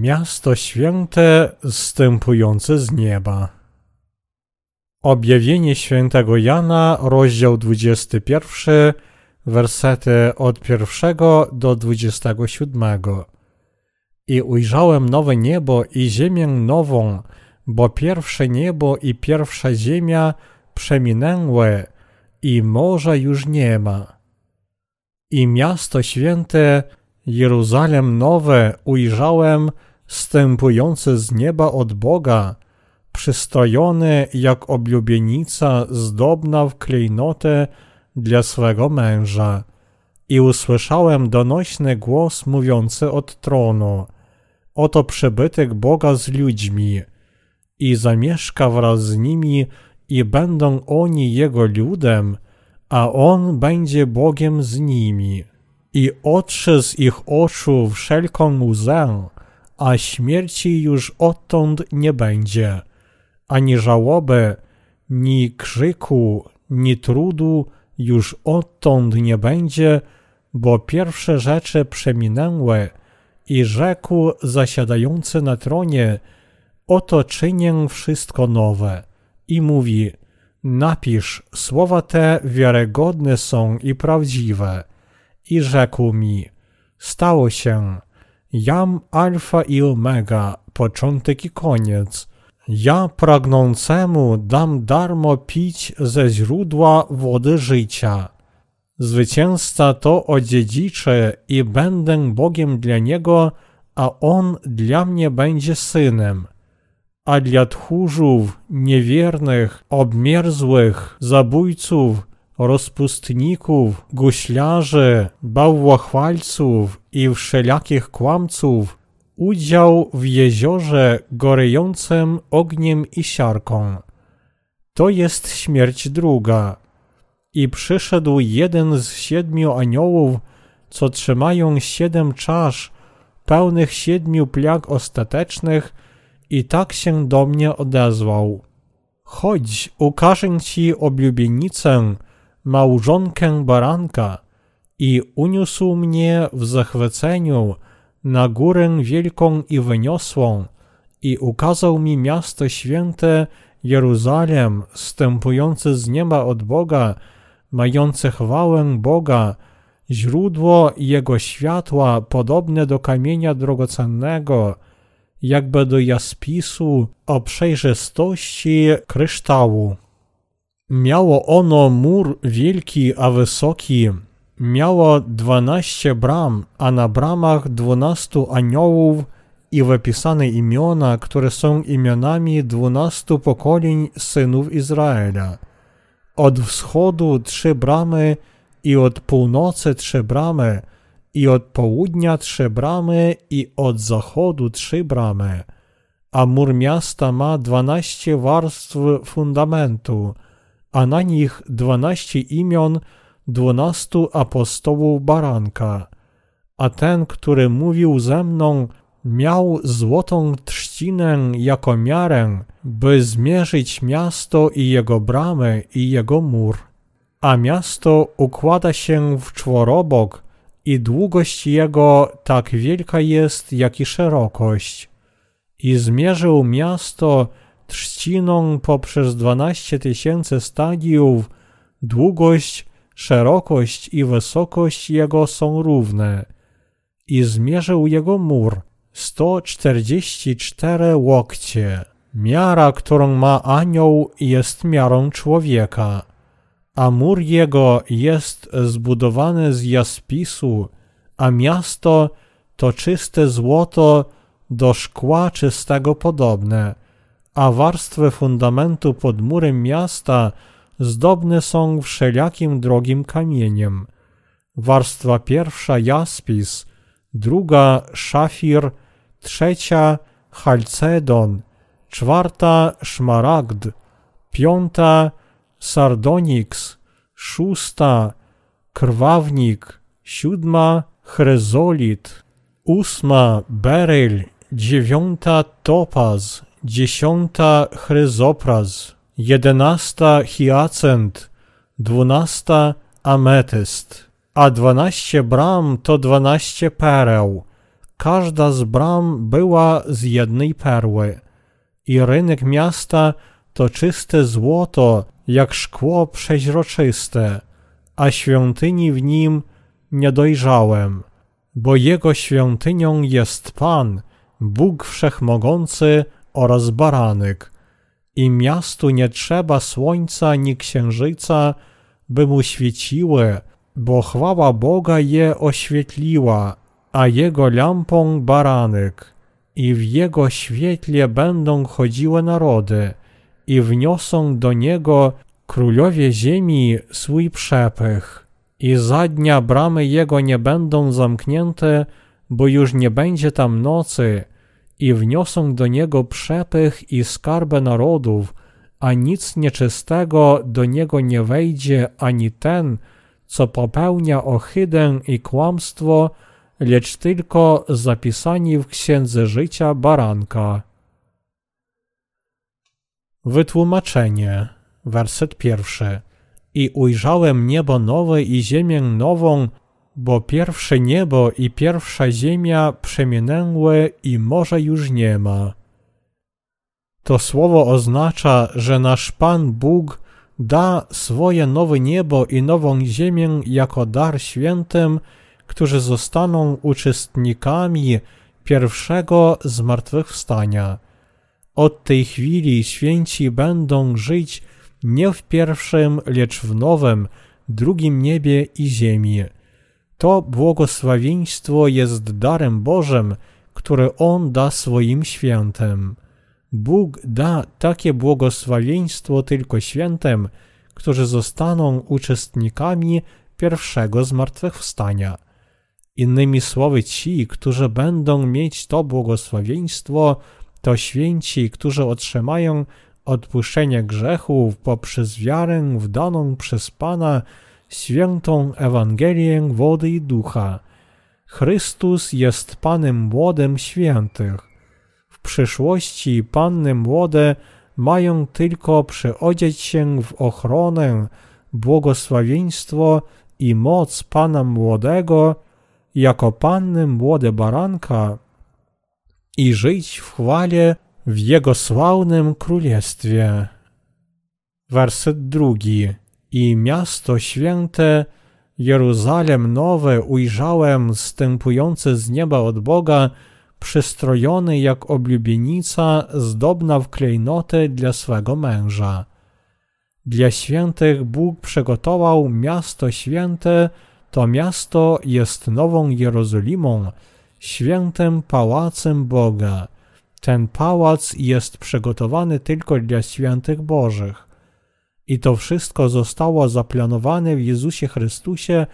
Miasto święte zstępujące z nieba. Objawienie świętego Jana, rozdział 21, wersety od 1 do 27. I ujrzałem nowe niebo i ziemię nową, bo pierwsze niebo i pierwsza ziemia przeminęły i morza już nie ma. I miasto święte Jeruzalem nowe ujrzałem, stępujące z nieba od Boga, przystrojone jak oblubienica zdobna w klejnotę dla swego męża. I usłyszałem donośny głos mówiący od tronu, oto przybytek Boga z ludźmi i zamieszka wraz z nimi i będą oni Jego ludem, a On będzie Bogiem z nimi i otrze z ich oczu wszelką łzę, a śmierci już odtąd nie będzie, ani żałoby, ni krzyku, ni trudu już odtąd nie będzie, bo pierwsze rzeczy przeminęły i rzekł zasiadający na tronie, oto czynię wszystko nowe. I mówi, napisz, słowa te wiarygodne są i prawdziwe i rzekł mi, stało się, jam alfa i omega, początek i koniec. Ja pragnącemu dam darmo pić ze źródła wody życia. Zwycięzca to odziedziczy i będę Bogiem dla niego, a on dla mnie będzie synem. A dla tchórzów, niewiernych, obmierzłych, zabójców, rozpustników, guślarzy, bałwochwalców i wszelakich kłamców udział w jeziorze gorejącym ogniem i siarką. To jest śmierć druga. I przyszedł jeden z siedmiu aniołów, co trzymają siedem czasz, pełnych siedmiu plag ostatecznych, i tak się do mnie odezwał. Chodź, ukażę ci oblubienicę, małżonkę baranka i uniósł mnie w zachwyceniu na górę wielką i wyniosłą i ukazał mi miasto święte Jeruzalem, stępujące z nieba od Boga, mające chwałę Boga, źródło Jego światła podobne do kamienia drogocennego, jakby do jaspisu o przejrzystości kryształu. Miało ono mur wielki a wysoki, miało dwanaście bram, a na bramach dwunastu aniołów i wypisane imiona, które są imionami dwunastu pokoleń synów Izraela. Od wschodu trzy bramy i od północy trzy bramy i od południa trzy bramy i od zachodu trzy bramy. A mur miasta ma dwanaście warstw fundamentu, a na nich dwanaście imion dwunastu apostołów baranka. A ten, który mówił ze mną, miał złotą trzcinę jako miarę, by zmierzyć miasto i jego bramy i jego mur. A miasto układa się w czworobok i długość jego tak wielka jest, jak i szerokość. I zmierzył miasto trzciną poprzez dwanaście tysięcy stadiów, długość, szerokość i wysokość jego są równe. I zmierzył jego mur sto czterdzieści cztery łokcie. Miara, którą ma anioł, jest miarą człowieka, a mur jego jest zbudowany z jaspisu, a miasto to czyste złoto do szkła czystego podobne a warstwy fundamentu pod murem miasta zdobne są wszelakim drogim kamieniem. Warstwa pierwsza jaspis, druga szafir, trzecia chalcedon, czwarta szmaragd, piąta sardoniks, szósta krwawnik, siódma chryzolit, ósma beryl, dziewiąta topaz, dziesiąta chryzopraz, jedenasta hiacent, dwunasta ametyst, a dwanaście bram to dwanaście pereł, każda z bram była z jednej perły. I rynek miasta to czyste złoto, jak szkło przeźroczyste, a świątyni w nim nie dojrzałem, bo jego świątynią jest Pan, Bóg Wszechmogący oraz Baranek. I miastu nie trzeba słońca ni księżyca, by mu świeciły, bo chwała Boga je oświetliła, a jego lampą baranek. I w jego świetle będą chodziły narody, i wniosą do niego królowie ziemi swój przepych. I za dnia bramy jego nie będą zamknięte, bo już nie będzie tam nocy, i wniosą do niego przepych i skarbę narodów, a nic nieczystego do niego nie wejdzie ani ten, co popełnia ohydę i kłamstwo, lecz tylko zapisani w księdze życia baranka. Wytłumaczenie, werset pierwszy. I ujrzałem niebo nowe i ziemię nową, bo pierwsze niebo i pierwsza ziemia przeminęły i morze już nie ma. To słowo oznacza, że nasz Pan Bóg da swoje nowe niebo i nową ziemię jako dar świętym, którzy zostaną uczestnikami pierwszego zmartwychwstania. Od tej chwili święci będą żyć nie w pierwszym, lecz w nowym, drugim niebie i ziemi. To błogosławieństwo jest darem Bożym, który On da swoim świętym. Bóg da takie błogosławieństwo tylko świętym, którzy zostaną uczestnikami pierwszego zmartwychwstania. Innymi słowy, ci, którzy będą mieć to błogosławieństwo, to święci, którzy otrzymają odpuszczenie grzechów poprzez wiarę w daną przez Pana świętą Ewangelię wody i ducha. Chrystus jest Panem młodym świętych. W przyszłości Panny młode mają tylko przyodzieć się w ochronę, błogosławieństwo i moc Pana młodego, jako Panny młode baranka i żyć w chwale w Jego sławnym królestwie. Werset drugi. I miasto święte, Jeruzalem nowe ujrzałem stępujące z nieba od Boga, przystrojony jak oblubienica zdobna w klejnoty dla swego męża. Dla świętych Bóg przygotował miasto święte, to miasto jest nową Jerozolimą, świętym pałacem Boga. Ten pałac jest przygotowany tylko dla świętych Bożych. I to wszystko zostało zaplanowane w Jezusie Chrystusie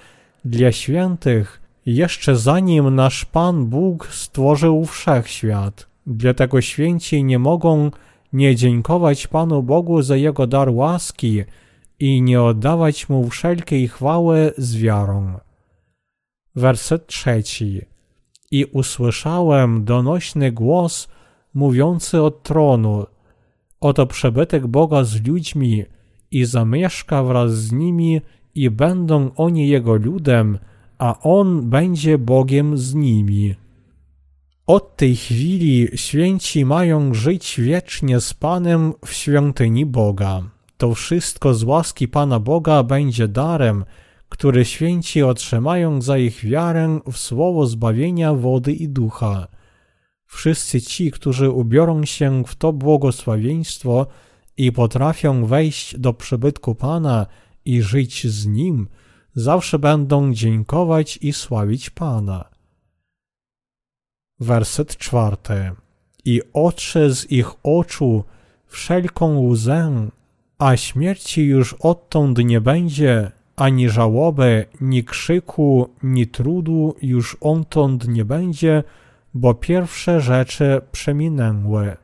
dla świętych, jeszcze zanim nasz Pan Bóg stworzył wszechświat. Dlatego święci nie mogą nie dziękować Panu Bogu za Jego dar łaski i nie oddawać Mu wszelkiej chwały z wiarą. Werset trzeci. I usłyszałem donośny głos mówiący od tronu. Oto przebytek Boga z ludźmi i zamieszka wraz z nimi i będą oni Jego ludem, a On będzie Bogiem z nimi. Od tej chwili święci mają żyć wiecznie z Panem w świątyni Boga. To wszystko z łaski Pana Boga będzie darem, który święci otrzymają za ich wiarę w słowo zbawienia wody i ducha. Wszyscy ci, którzy ubiorą się w to błogosławieństwo i potrafią wejść do przybytku Pana i żyć z Nim, zawsze będą dziękować i sławić Pana. Werset czwarty. I otrze z ich oczu wszelką łzę, a śmierci już odtąd nie będzie, ani żałoby, ni krzyku, ni trudu już odtąd nie będzie, bo pierwsze rzeczy przeminęły.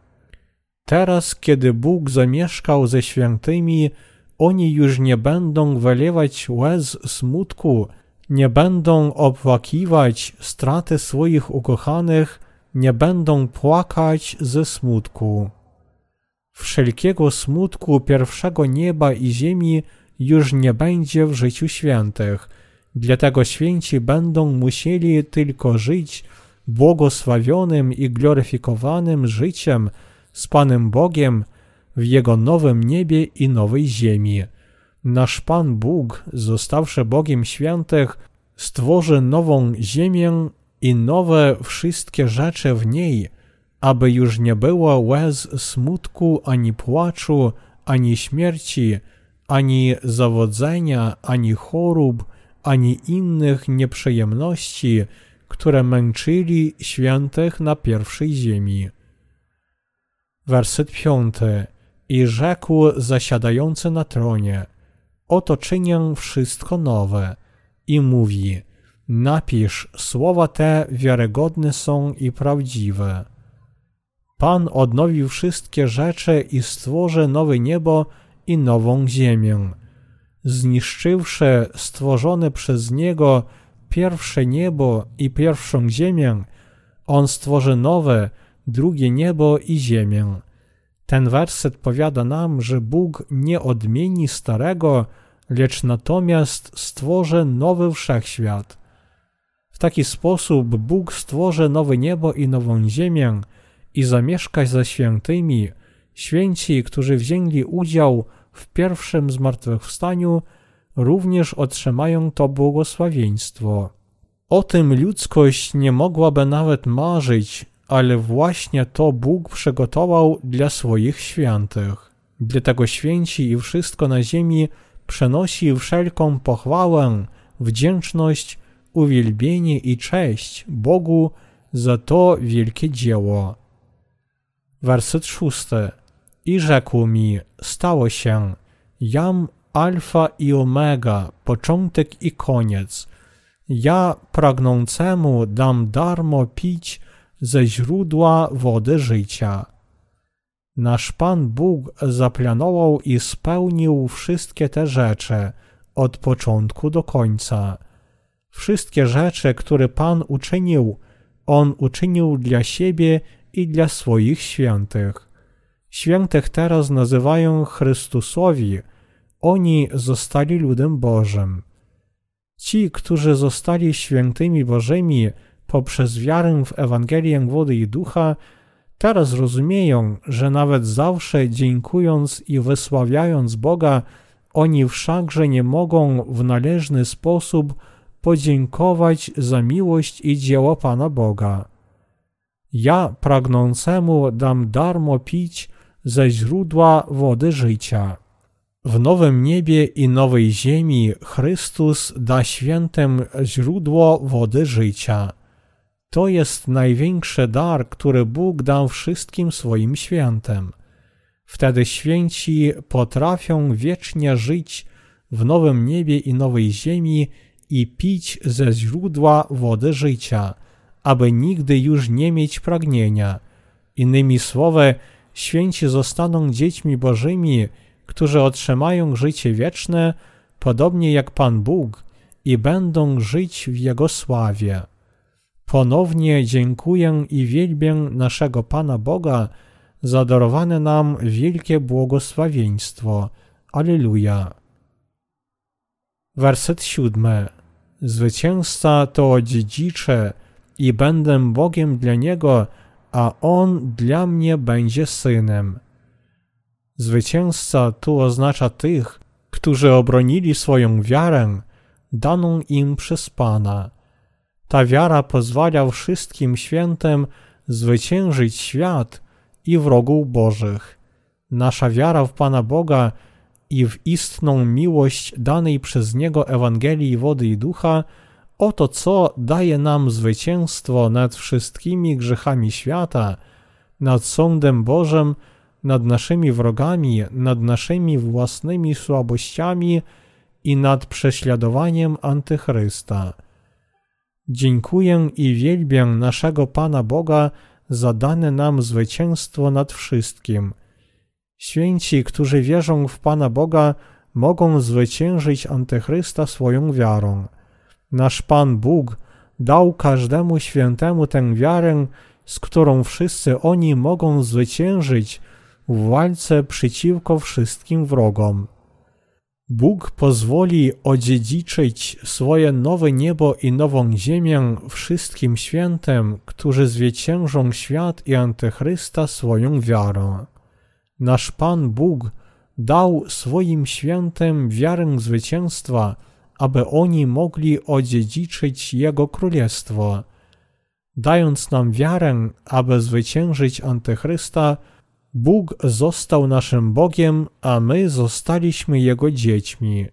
Teraz, kiedy Bóg zamieszkał ze świętymi, oni już nie będą wylewać łez smutku, nie będą opłakiwać straty swoich ukochanych, nie będą płakać ze smutku. Wszelkiego smutku pierwszego nieba i ziemi już nie będzie w życiu świętych, dlatego święci będą musieli tylko żyć błogosławionym i gloryfikowanym życiem z Panem Bogiem w Jego nowym niebie i nowej ziemi. Nasz Pan Bóg, zostawszy Bogiem świętych, stworzy nową ziemię i nowe wszystkie rzeczy w niej, aby już nie było łez smutku, ani płaczu, ani śmierci, ani zawodzenia, ani chorób, ani innych nieprzyjemności, które męczyli świętych na pierwszej ziemi. Werset piąty. I rzekł zasiadający na tronie, oto czynię wszystko nowe. I mówi, napisz, słowa te wiarygodne są i prawdziwe. Pan odnowił wszystkie rzeczy i stworzy nowe niebo i nową ziemię. Zniszczywszy stworzone przez Niego pierwsze niebo i pierwszą ziemię, On stworzy nowe, drugie niebo i ziemię. Ten werset powiada nam, że Bóg nie odmieni starego, lecz natomiast stworzy nowy wszechświat. W taki sposób Bóg stworzy nowe niebo i nową ziemię i zamieszka ze świętymi, święci, którzy wzięli udział w pierwszym zmartwychwstaniu, również otrzymają to błogosławieństwo. O tym ludzkość nie mogłaby nawet marzyć, ale właśnie to Bóg przygotował dla swoich świętych. Dlatego święci i wszystko na ziemi przenosi wszelką pochwałę, wdzięczność, uwielbienie i cześć Bogu za to wielkie dzieło. Werset szósty. I rzekł mi, stało się, jam alfa i omega, początek i koniec. Ja pragnącemu dam darmo pić ze źródła wody życia. Nasz Pan Bóg zaplanował i spełnił wszystkie te rzeczy od początku do końca. Wszystkie rzeczy, które Pan uczynił, On uczynił dla siebie i dla swoich świętych. Świętych teraz nazywają Chrystusowi, oni zostali ludem Bożym. Ci, którzy zostali świętymi Bożymi poprzez wiarę w Ewangelię wody i ducha, teraz rozumieją, że nawet zawsze dziękując i wysławiając Boga, oni wszakże nie mogą w należny sposób podziękować za miłość i dzieło Pana Boga. Ja pragnącemu dam darmo pić ze źródła wody życia. W nowym niebie i nowej ziemi Chrystus da świętym źródło wody życia. To jest największy dar, który Bóg dał wszystkim swoim świętym. Wtedy święci potrafią wiecznie żyć w nowym niebie i nowej ziemi i pić ze źródła wody życia, aby nigdy już nie mieć pragnienia. Innymi słowy, święci zostaną dziećmi Bożymi, którzy otrzymają życie wieczne, podobnie jak Pan Bóg, i będą żyć w Jego sławie. Ponownie dziękuję i wielbię naszego Pana Boga za darowane nam wielkie błogosławieństwo. Alleluja. Werset siódmy. Zwycięzca to dziedzicze i będę Bogiem dla niego, a on dla mnie będzie synem. Zwycięzca tu oznacza tych, którzy obronili swoją wiarę, daną im przez Pana. Ta wiara pozwala wszystkim świętym zwyciężyć świat i wrogów Bożych. Nasza wiara w Pana Boga i w istną miłość danej przez Niego Ewangelii wody i ducha, oto co daje nam zwycięstwo nad wszystkimi grzechami świata, nad sądem Bożym, nad naszymi wrogami, nad naszymi własnymi słabościami i nad prześladowaniem Antychrysta. Dziękuję i wielbię naszego Pana Boga za dane nam zwycięstwo nad wszystkim. Święci, którzy wierzą w Pana Boga, mogą zwyciężyć Antychrysta swoją wiarą. Nasz Pan Bóg dał każdemu świętemu tę wiarę, z którą wszyscy oni mogą zwyciężyć w walce przeciwko wszystkim wrogom. Bóg pozwoli odziedziczyć swoje nowe niebo i nową ziemię wszystkim świętym, którzy zwyciężą świat i Antychrysta swoją wiarą. Nasz Pan Bóg dał swoim świętym wiarę zwycięstwa, aby oni mogli odziedziczyć Jego Królestwo. Dając nam wiarę, aby zwyciężyć Antychrysta, Bóg został naszym Bogiem, a my zostaliśmy Jego dziećmi.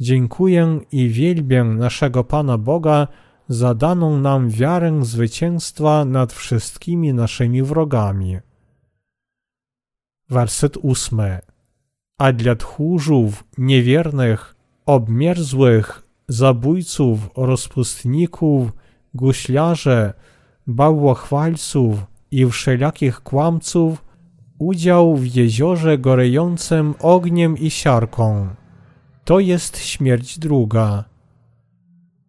Dziękuję i wielbię naszego Pana Boga za daną nam wiarę zwycięstwa nad wszystkimi naszymi wrogami. Werset ósmy. A dla tchórzów, niewiernych, obmierzłych, zabójców, rozpustników, guślarze, bałwochwalców i wszelakich kłamców udział w jeziorze gorejącym ogniem i siarką. To jest śmierć druga.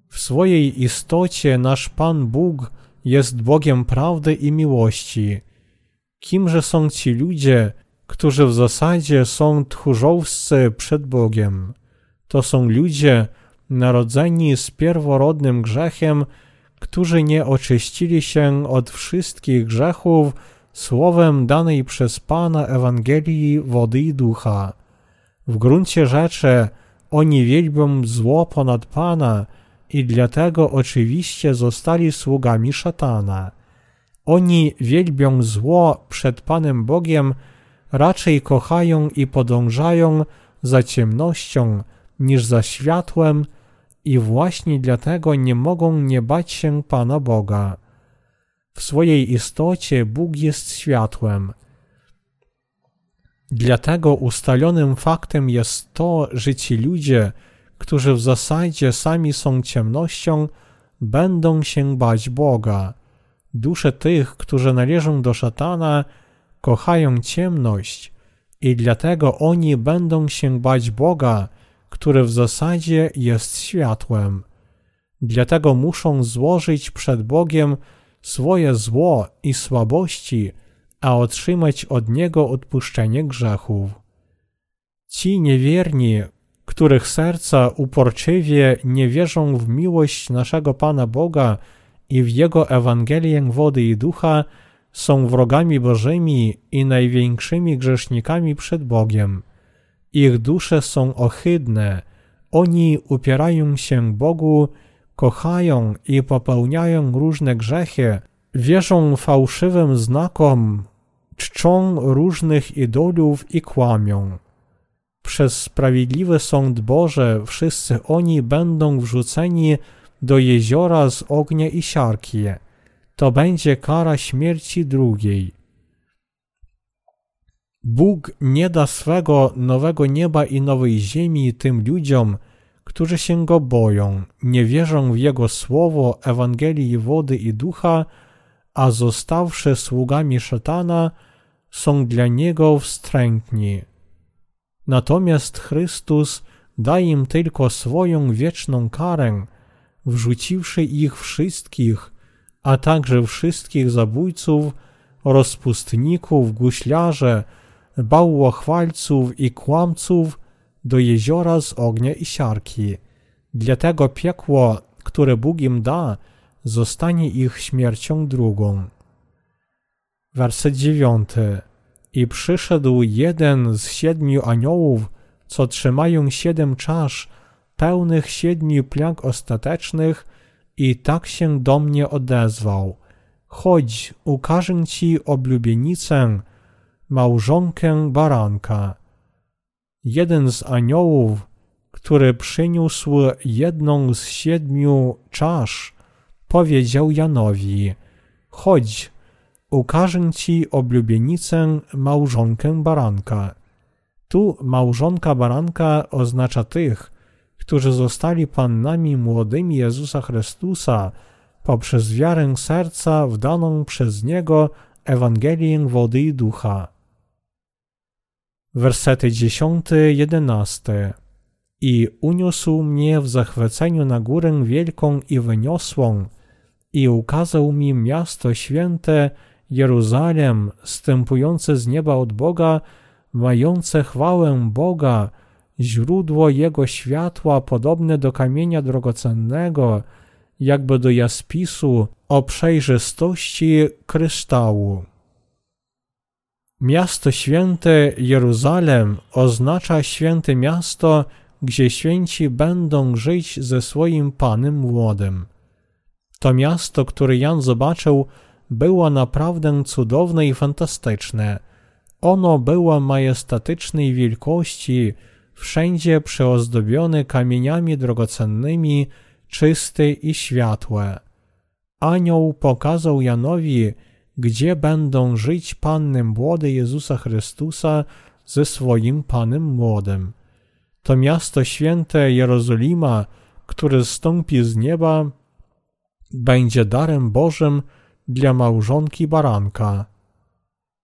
W swojej istocie nasz Pan Bóg jest Bogiem prawdy i miłości. Kimże są ci ludzie, którzy w zasadzie są tchórzowscy przed Bogiem? To są ludzie narodzeni z pierworodnym grzechem, którzy nie oczyścili się od wszystkich grzechów słowem danej przez Pana Ewangelii wody i ducha. W gruncie rzeczy oni wielbią zło ponad Pana i dlatego oczywiście zostali sługami szatana. Oni wielbią zło przed Panem Bogiem, raczej kochają i podążają za ciemnością niż za światłem i właśnie dlatego nie mogą nie bać się Pana Boga. W swojej istocie Bóg jest światłem. Dlatego ustalonym faktem jest to, że ci ludzie, którzy w zasadzie sami są ciemnością, będą się bać Boga. Dusze tych, którzy należą do szatana, kochają ciemność i dlatego oni będą się bać Boga, który w zasadzie jest światłem. Dlatego muszą złożyć przed Bogiem swoje zło i słabości, a otrzymać od Niego odpuszczenie grzechów. Ci niewierni, których serca uporczywie nie wierzą w miłość naszego Pana Boga i w Jego Ewangelię wody i ducha, są wrogami Bożymi i największymi grzesznikami przed Bogiem. Ich dusze są ohydne, oni upierają się Bogu kochają i popełniają różne grzechy, wierzą fałszywym znakom, czczą różnych idolów i kłamią. Przez sprawiedliwy sąd Boże wszyscy oni będą wrzuceni do jeziora z ognia i siarki. To będzie kara śmierci drugiej. Bóg nie da swego nowego nieba i nowej ziemi tym ludziom, którzy się go boją, nie wierzą w jego słowo Ewangelii wody i ducha, a zostawszy sługami szatana, są dla niego wstrętni. Natomiast Chrystus da im tylko swoją wieczną karę, wrzuciwszy ich wszystkich, a także wszystkich zabójców, rozpustników, guślarze, bałwochwalców i kłamców do jeziora z ognia i siarki. Dlatego piekło, które Bóg im da, zostanie ich śmiercią drugą. Werset dziewiąty. I przyszedł jeden z siedmiu aniołów, co trzymają siedem czasz, pełnych siedmiu plag ostatecznych, i tak się do mnie odezwał. Chodź, ukażę ci oblubienicę, małżonkę baranka jeden z aniołów, który przyniósł jedną z siedmiu czasz, powiedział Janowi: Chodź, ukażę ci oblubienicę małżonkę baranka. Tu małżonka baranka oznacza tych, którzy zostali pannami młodymi Jezusa Chrystusa poprzez wiarę serca w daną przez Niego Ewangelię wody i ducha wersety 10-11. I uniósł mnie w zachwyceniu na górę wielką i wyniosłą, i ukazał mi miasto święte Jeruzalem, stępujące z nieba od Boga, mające chwałę Boga, źródło jego światła podobne do kamienia drogocennego, jakby do jaspisu o przejrzystości kryształu. Miasto święte Jeruzalem oznacza święte miasto, gdzie święci będą żyć ze swoim Panem młodym. To miasto, które Jan zobaczył, było naprawdę cudowne i fantastyczne. Ono było majestatycznej wielkości, wszędzie przeozdobione kamieniami drogocennymi, czyste i światłe. Anioł pokazał Janowi, gdzie będą żyć Panny młode Jezusa Chrystusa ze swoim Panem młodym. To miasto święte Jerozolima, które zstąpi z nieba, będzie darem Bożym dla małżonki baranka.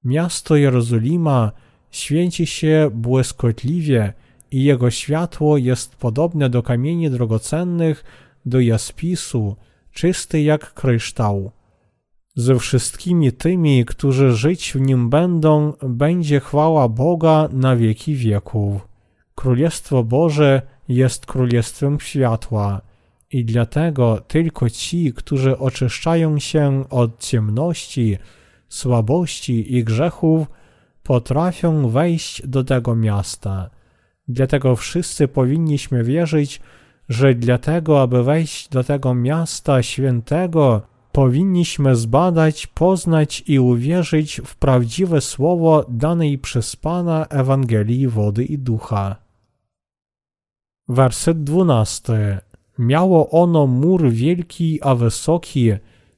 Miasto Jerozolima święci się błyskotliwie i jego światło jest podobne do kamieni drogocennych, do jaspisu, czysty jak kryształ. Ze wszystkimi tymi, którzy żyć w nim będą, będzie chwała Boga na wieki wieków. Królestwo Boże jest królestwem światła i dlatego tylko ci, którzy oczyszczają się od ciemności, słabości i grzechów, potrafią wejść do tego miasta. Dlatego wszyscy powinniśmy wierzyć, że dlatego, aby wejść do tego miasta świętego, powinniśmy zbadać, poznać i uwierzyć w prawdziwe słowo danej przez Pana Ewangelii wody i ducha. Werset dwunasty. Miało ono mur wielki, a wysoki,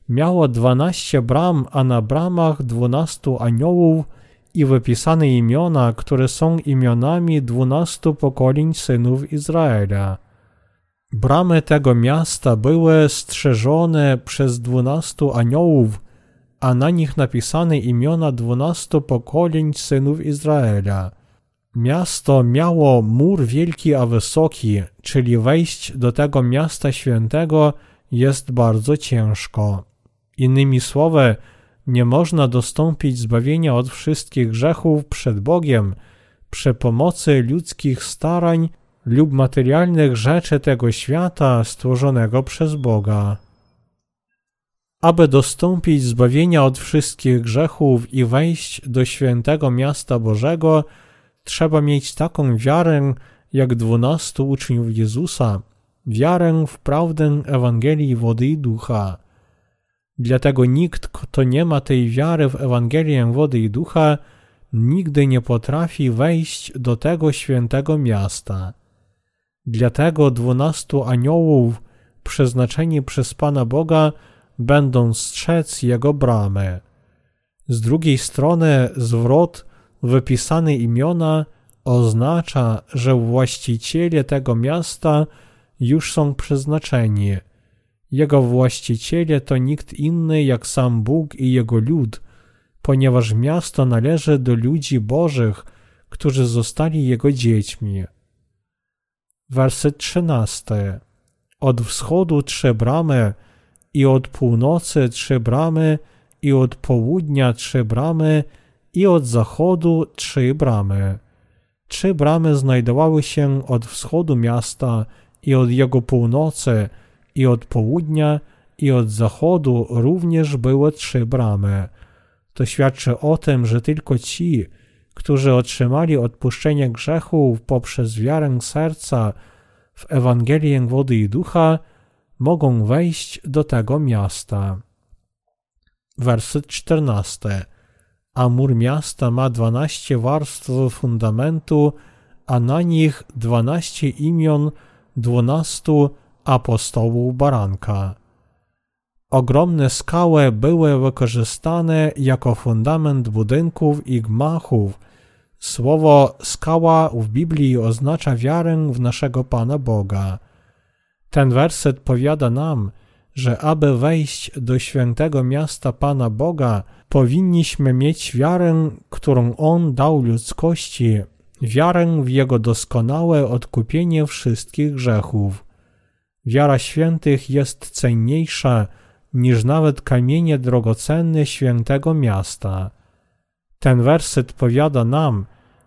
miało dwanaście bram, a na bramach dwunastu aniołów i wypisane imiona, które są imionami dwunastu pokoleń synów Izraela. Bramy tego miasta były strzeżone przez dwunastu aniołów, a na nich napisane imiona dwunastu pokoleń synów Izraela. Miasto miało mur wielki a wysoki, czyli wejść do tego miasta świętego jest bardzo ciężko. Innymi słowy, nie można dostąpić zbawienia od wszystkich grzechów przed Bogiem przy pomocy ludzkich starań lub materialnych rzeczy tego świata stworzonego przez Boga. Aby dostąpić zbawienia od wszystkich grzechów i wejść do świętego miasta Bożego, trzeba mieć taką wiarę jak dwunastu uczniów Jezusa, wiarę w prawdę Ewangelii wody i ducha. Dlatego nikt, kto nie ma tej wiary w Ewangelię wody i ducha, nigdy nie potrafi wejść do tego świętego miasta. Dlatego dwunastu aniołów przeznaczeni przez Pana Boga będą strzec Jego bramy. Z drugiej strony zwrot wypisane imiona oznacza, że właściciele tego miasta już są przeznaczeni. Jego właściciele to nikt inny jak sam Bóg i Jego lud, ponieważ miasto należy do ludzi Bożych, którzy zostali Jego dziećmi. Werset trzynasty. Od wschodu trzy bramy i od północy trzy bramy i od południa trzy bramy i od zachodu trzy bramy. Trzy bramy znajdowały się od wschodu miasta i od jego północy i od południa i od zachodu również były trzy bramy. To świadczy o tym, że tylko ci, którzy otrzymali odpuszczenie grzechów poprzez wiarę serca w Ewangelię wody i ducha, mogą wejść do tego miasta. Werset 14. A mur miasta ma dwanaście warstw fundamentu, a na nich dwanaście imion dwunastu apostołów baranka. Ogromne skały były wykorzystane jako fundament budynków i gmachów. Słowo skała w Biblii oznacza wiarę w naszego Pana Boga. Ten werset powiada nam, że aby wejść do świętego miasta Pana Boga, powinniśmy mieć wiarę, którą On dał ludzkości, wiarę w Jego doskonałe odkupienie wszystkich grzechów. Wiara świętych jest cenniejsza niż nawet kamienie drogocenne świętego miasta. Ten werset powiada nam,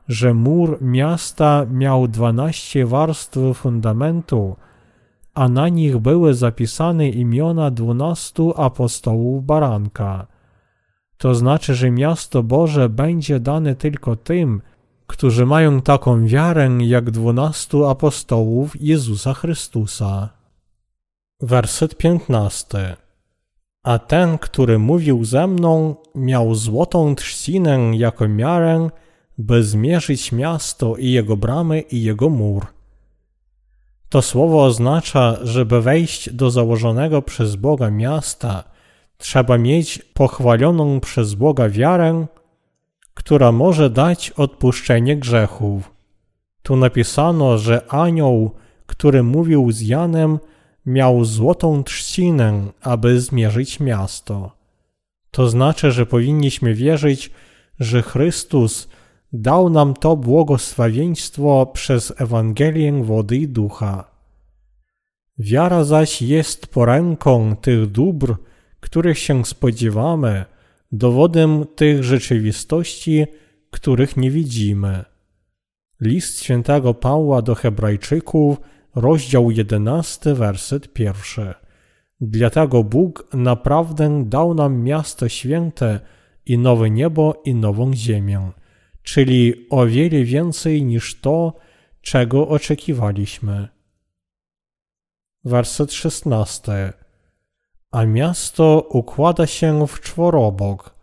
że mur miasta miał dwanaście warstw fundamentu, a na nich były zapisane imiona dwunastu apostołów baranka. To znaczy, że miasto Boże będzie dane tylko tym, którzy mają taką wiarę jak dwunastu apostołów Jezusa Chrystusa. Werset 15. A ten, który mówił ze mną, miał złotą trzcinę jako miarę, by zmierzyć miasto i jego bramy i jego mur. To słowo oznacza, żeby wejść do założonego przez Boga miasta, trzeba mieć pochwaloną przez Boga wiarę, która może dać odpuszczenie grzechów. Tu napisano, że anioł, który mówił z Janem, miał złotą trzcinę, aby zmierzyć miasto. To znaczy, że powinniśmy wierzyć, że Chrystus dał nam to błogosławieństwo przez Ewangelię wody i ducha. Wiara zaś jest poręką tych dóbr, których się spodziewamy, dowodem tych rzeczywistości, których nie widzimy. List świętego Pawła do Hebrajczyków, rozdział 11, werset pierwszy. Dlatego Bóg naprawdę dał nam miasto święte i nowe niebo i nową ziemię, czyli o wiele więcej niż to, czego oczekiwaliśmy. Werset 16 a miasto układa się w czworobok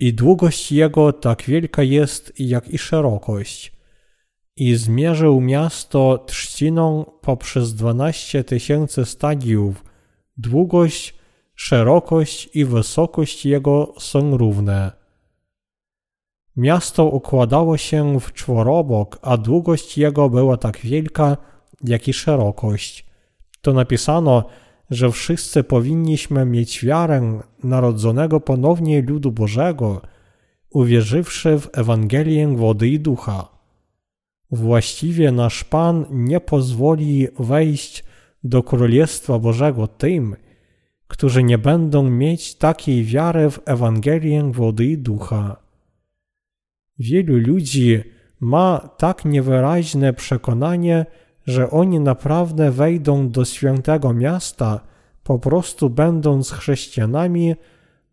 i długość jego tak wielka jest jak i szerokość. I zmierzył miasto trzciną poprzez dwanaście tysięcy stadiów. Długość, szerokość i wysokość jego są równe. Miasto układało się w czworobok, a długość jego była tak wielka, jak i szerokość. To napisano, że wszyscy powinniśmy mieć wiarę narodzonego ponownie ludu Bożego, uwierzywszy w Ewangelię wody i ducha. Właściwie nasz Pan nie pozwoli wejść do Królestwa Bożego tym, którzy nie będą mieć takiej wiary w Ewangelię wody i ducha. Wielu ludzi ma tak niewyraźne przekonanie, że oni naprawdę wejdą do świętego miasta, po prostu będąc chrześcijanami,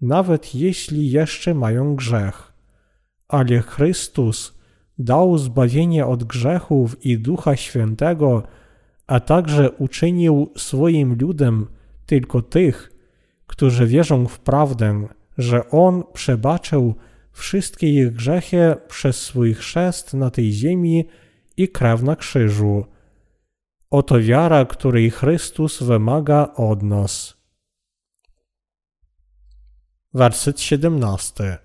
nawet jeśli jeszcze mają grzech. Ale Chrystus dał zbawienie od grzechów i Ducha Świętego, a także uczynił swoim ludem tylko tych, którzy wierzą w prawdę, że On przebaczył wszystkie ich grzechy przez swój chrzest na tej ziemi i krew na krzyżu Oto wiara, której Chrystus wymaga od nas. Werset 17.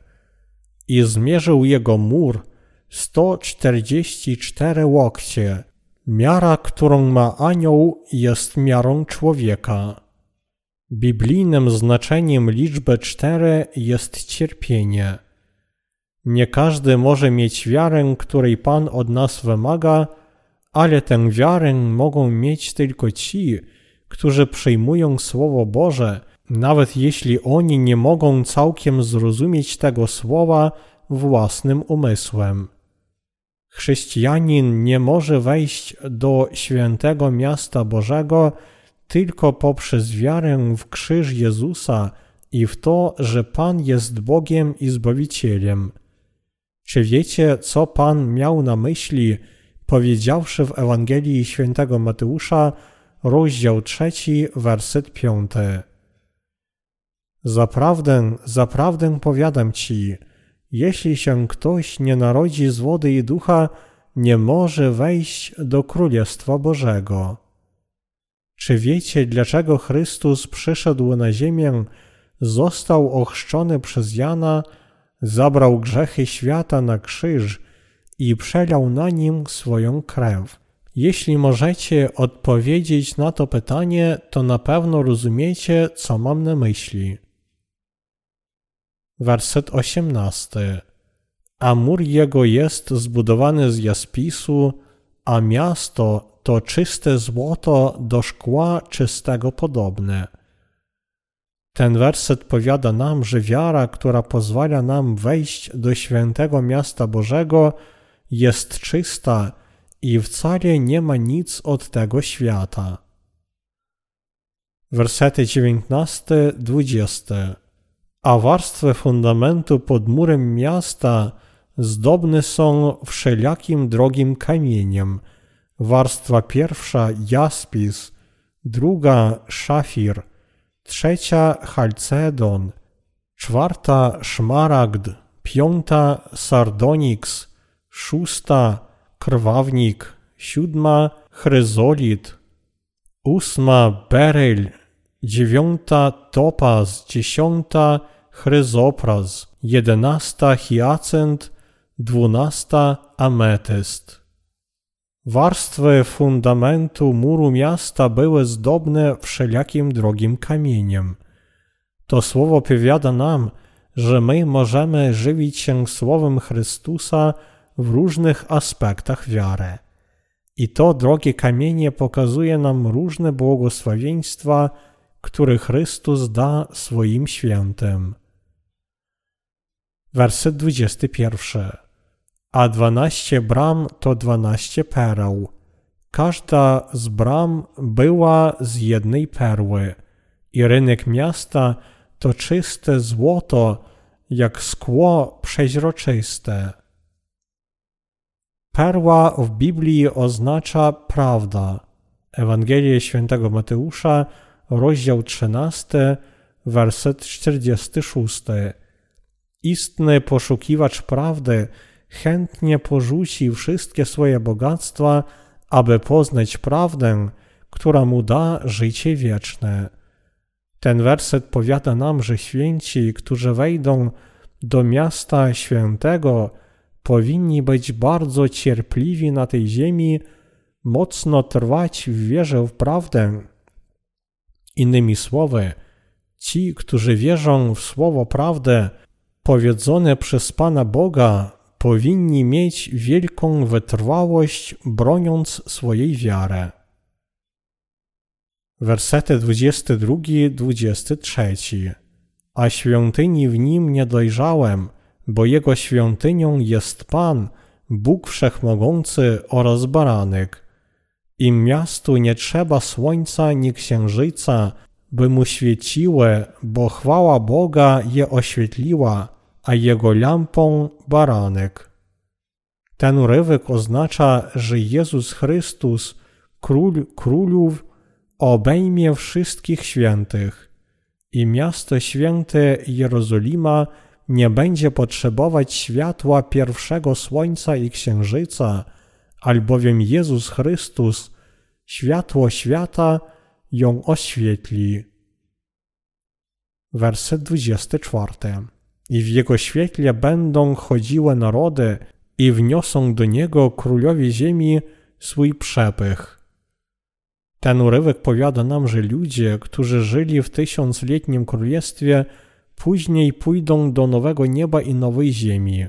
I zmierzył jego mur 144 łokcie. Miara, którą ma anioł, jest miarą człowieka. Biblijnym znaczeniem liczby cztery jest cierpienie. Nie każdy może mieć wiarę, której Pan od nas wymaga, ale tę wiarę mogą mieć tylko ci, którzy przyjmują Słowo Boże, nawet jeśli oni nie mogą całkiem zrozumieć tego słowa własnym umysłem. Chrześcijanin nie może wejść do świętego miasta Bożego tylko poprzez wiarę w krzyż Jezusa i w to, że Pan jest Bogiem i Zbawicielem. Czy wiecie, co Pan miał na myśli, powiedziawszy w Ewangelii świętego Mateusza, rozdział trzeci, werset piąty. Zaprawdę, zaprawdę powiadam ci, jeśli się ktoś nie narodzi z wody i ducha, nie może wejść do Królestwa Bożego. Czy wiecie, dlaczego Chrystus przyszedł na ziemię, został ochrzczony przez Jana, zabrał grzechy świata na krzyż i przelał na nim swoją krew. Jeśli możecie odpowiedzieć na to pytanie, to na pewno rozumiecie, co mam na myśli. Werset 18. A mur jego jest zbudowany z jaspisu, a miasto to czyste złoto do szkła czystego podobne. Ten werset powiada nam, że wiara, która pozwala nam wejść do świętego miasta Bożego, jest czysta i wcale nie ma nic od tego świata. Wersety 19-20 A warstwy fundamentu pod murem miasta zdobne są wszelakim drogim kamieniem. Warstwa pierwsza jaspis, druga szafir, trzecia chalcedon, czwarta szmaragd, piąta sardoniks, szósta krwawnik, siódma chryzolit, ósma beryl, dziewiąta topaz, dziesiąta chryzopraz, jedenasta hiacynt, dwunasta ametyst. Warstwy fundamentu muru miasta były zdobne wszelakim drogim kamieniem. To słowo powiada nam, że my możemy żywić się Słowem Chrystusa w różnych aspektach wiary. I to drogie kamienie pokazuje nam różne błogosławieństwa, które Chrystus da swoim świętym. Werset 21. A dwanaście bram to dwanaście pereł. Każda z bram była z jednej perły. I rynek miasta to czyste złoto, jak skło przeźroczyste. Perła w Biblii oznacza prawda. Ewangelia Świętego Mateusza, rozdział 13, werset 46. Istny poszukiwacz prawdy chętnie porzuci wszystkie swoje bogactwa, aby poznać prawdę, która mu da życie wieczne. Ten werset powiada nam, że święci, którzy wejdą do miasta świętego, powinni być bardzo cierpliwi na tej ziemi, mocno trwać w wierze w prawdę. Innymi słowy, ci, którzy wierzą w słowo prawdę powiedzone przez Pana Boga, powinni mieć wielką wytrwałość, broniąc swojej wiary. Wersety 22-23 A świątyni w nim nie dojrzałem, bo jego świątynią jest Pan, Bóg Wszechmogący oraz Baranek. Im miastu nie trzeba słońca ni księżyca, by mu świeciły, bo chwała Boga je oświetliła, a jego lampą baranek. Ten urywek oznacza, że Jezus Chrystus, Król Królów, obejmie wszystkich świętych i miasto święte Jerozolima nie będzie potrzebować światła pierwszego słońca i księżyca, albowiem Jezus Chrystus, światło świata, ją oświetli. Werset 24. I w Jego świetle będą chodziły narody i wniosą do Niego królowie ziemi swój przepych. Ten urywek powiada nam, że ludzie, którzy żyli w tysiącletnim królestwie, później pójdą do nowego nieba i nowej ziemi.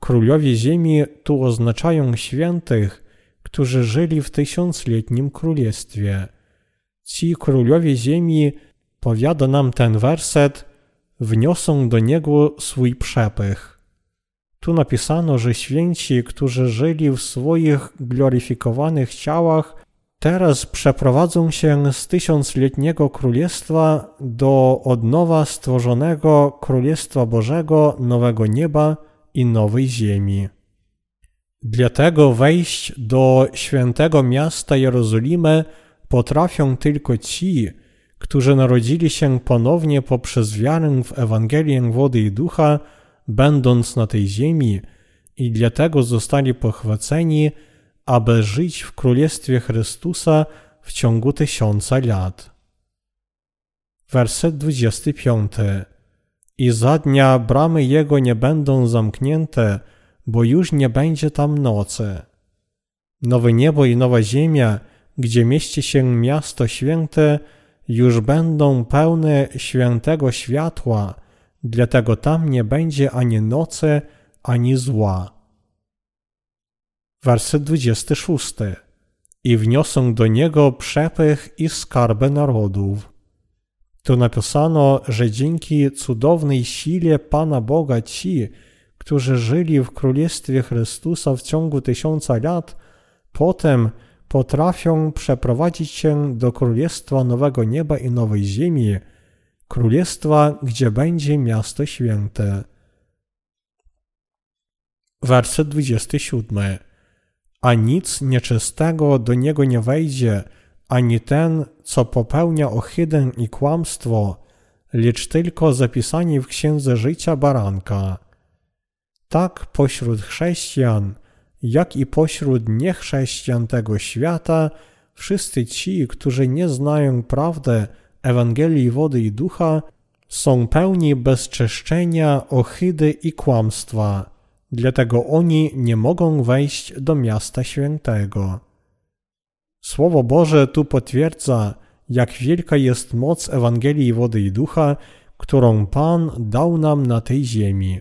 Królowie ziemi tu oznaczają świętych, którzy żyli w tysiącletnim królestwie. Ci królowie ziemi, powiada nam ten werset, wniosą do niego swój przepych. Tu napisano, że święci, którzy żyli w swoich gloryfikowanych ciałach, Teraz przeprowadzą się z tysiącletniego królestwa do od nowa stworzonego Królestwa Bożego, nowego nieba i nowej ziemi. Dlatego wejść do świętego miasta Jerozolimy potrafią tylko ci, którzy narodzili się ponownie poprzez wiarę w Ewangelię wody i ducha, będąc na tej ziemi, i dlatego zostali pochwyceni aby żyć w Królestwie Chrystusa w ciągu tysiąca lat. Werset 25. I za dnia bramy Jego nie będą zamknięte, bo już nie będzie tam nocy. Nowe niebo i nowa ziemia, gdzie mieści się miasto święte, już będą pełne świętego światła, dlatego tam nie będzie ani nocy, ani zła. Werset 26. I wniosą do niego przepych i skarby narodów. Tu napisano, że dzięki cudownej sile Pana Boga ci, którzy żyli w Królestwie Chrystusa w ciągu tysiąca lat, potem potrafią przeprowadzić się do Królestwa Nowego Nieba i Nowej Ziemi, Królestwa, gdzie będzie miasto święte. Werset 27. A nic nieczystego do niego nie wejdzie, ani ten, co popełnia ohydę i kłamstwo, lecz tylko zapisani w księdze życia baranka. Tak pośród chrześcijan, jak i pośród niechrześcijan tego świata, wszyscy ci, którzy nie znają prawdy Ewangelii wody i ducha, są pełni bezczeszczenia, ohydy i kłamstwa. Dlatego oni nie mogą wejść do miasta świętego. Słowo Boże tu potwierdza, jak wielka jest moc Ewangelii wody i ducha, którą Pan dał nam na tej ziemi.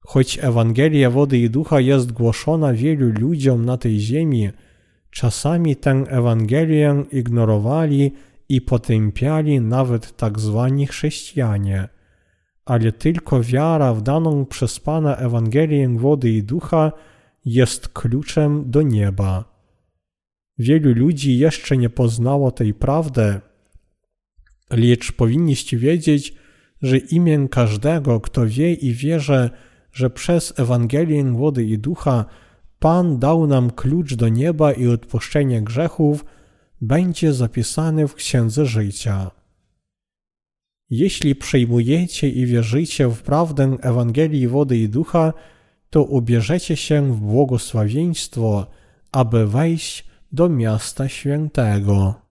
Choć Ewangelia wody i ducha jest głoszona wielu ludziom na tej ziemi, czasami tę Ewangelię ignorowali i potępiali nawet tak zwani chrześcijanie. Ale tylko wiara w daną przez Pana Ewangelię wody i ducha jest kluczem do nieba. Wielu ludzi jeszcze nie poznało tej prawdy, lecz powinniście wiedzieć, że imię każdego, kto wie i wierzy, że przez Ewangelię wody i ducha Pan dał nam klucz do nieba i odpuszczenie grzechów, będzie zapisany w Księdze Życia. Jeśli przyjmujecie i wierzycie w prawdę Ewangelii wody i ducha, to ubierzecie się w błogosławieństwo, aby wejść do miasta świętego.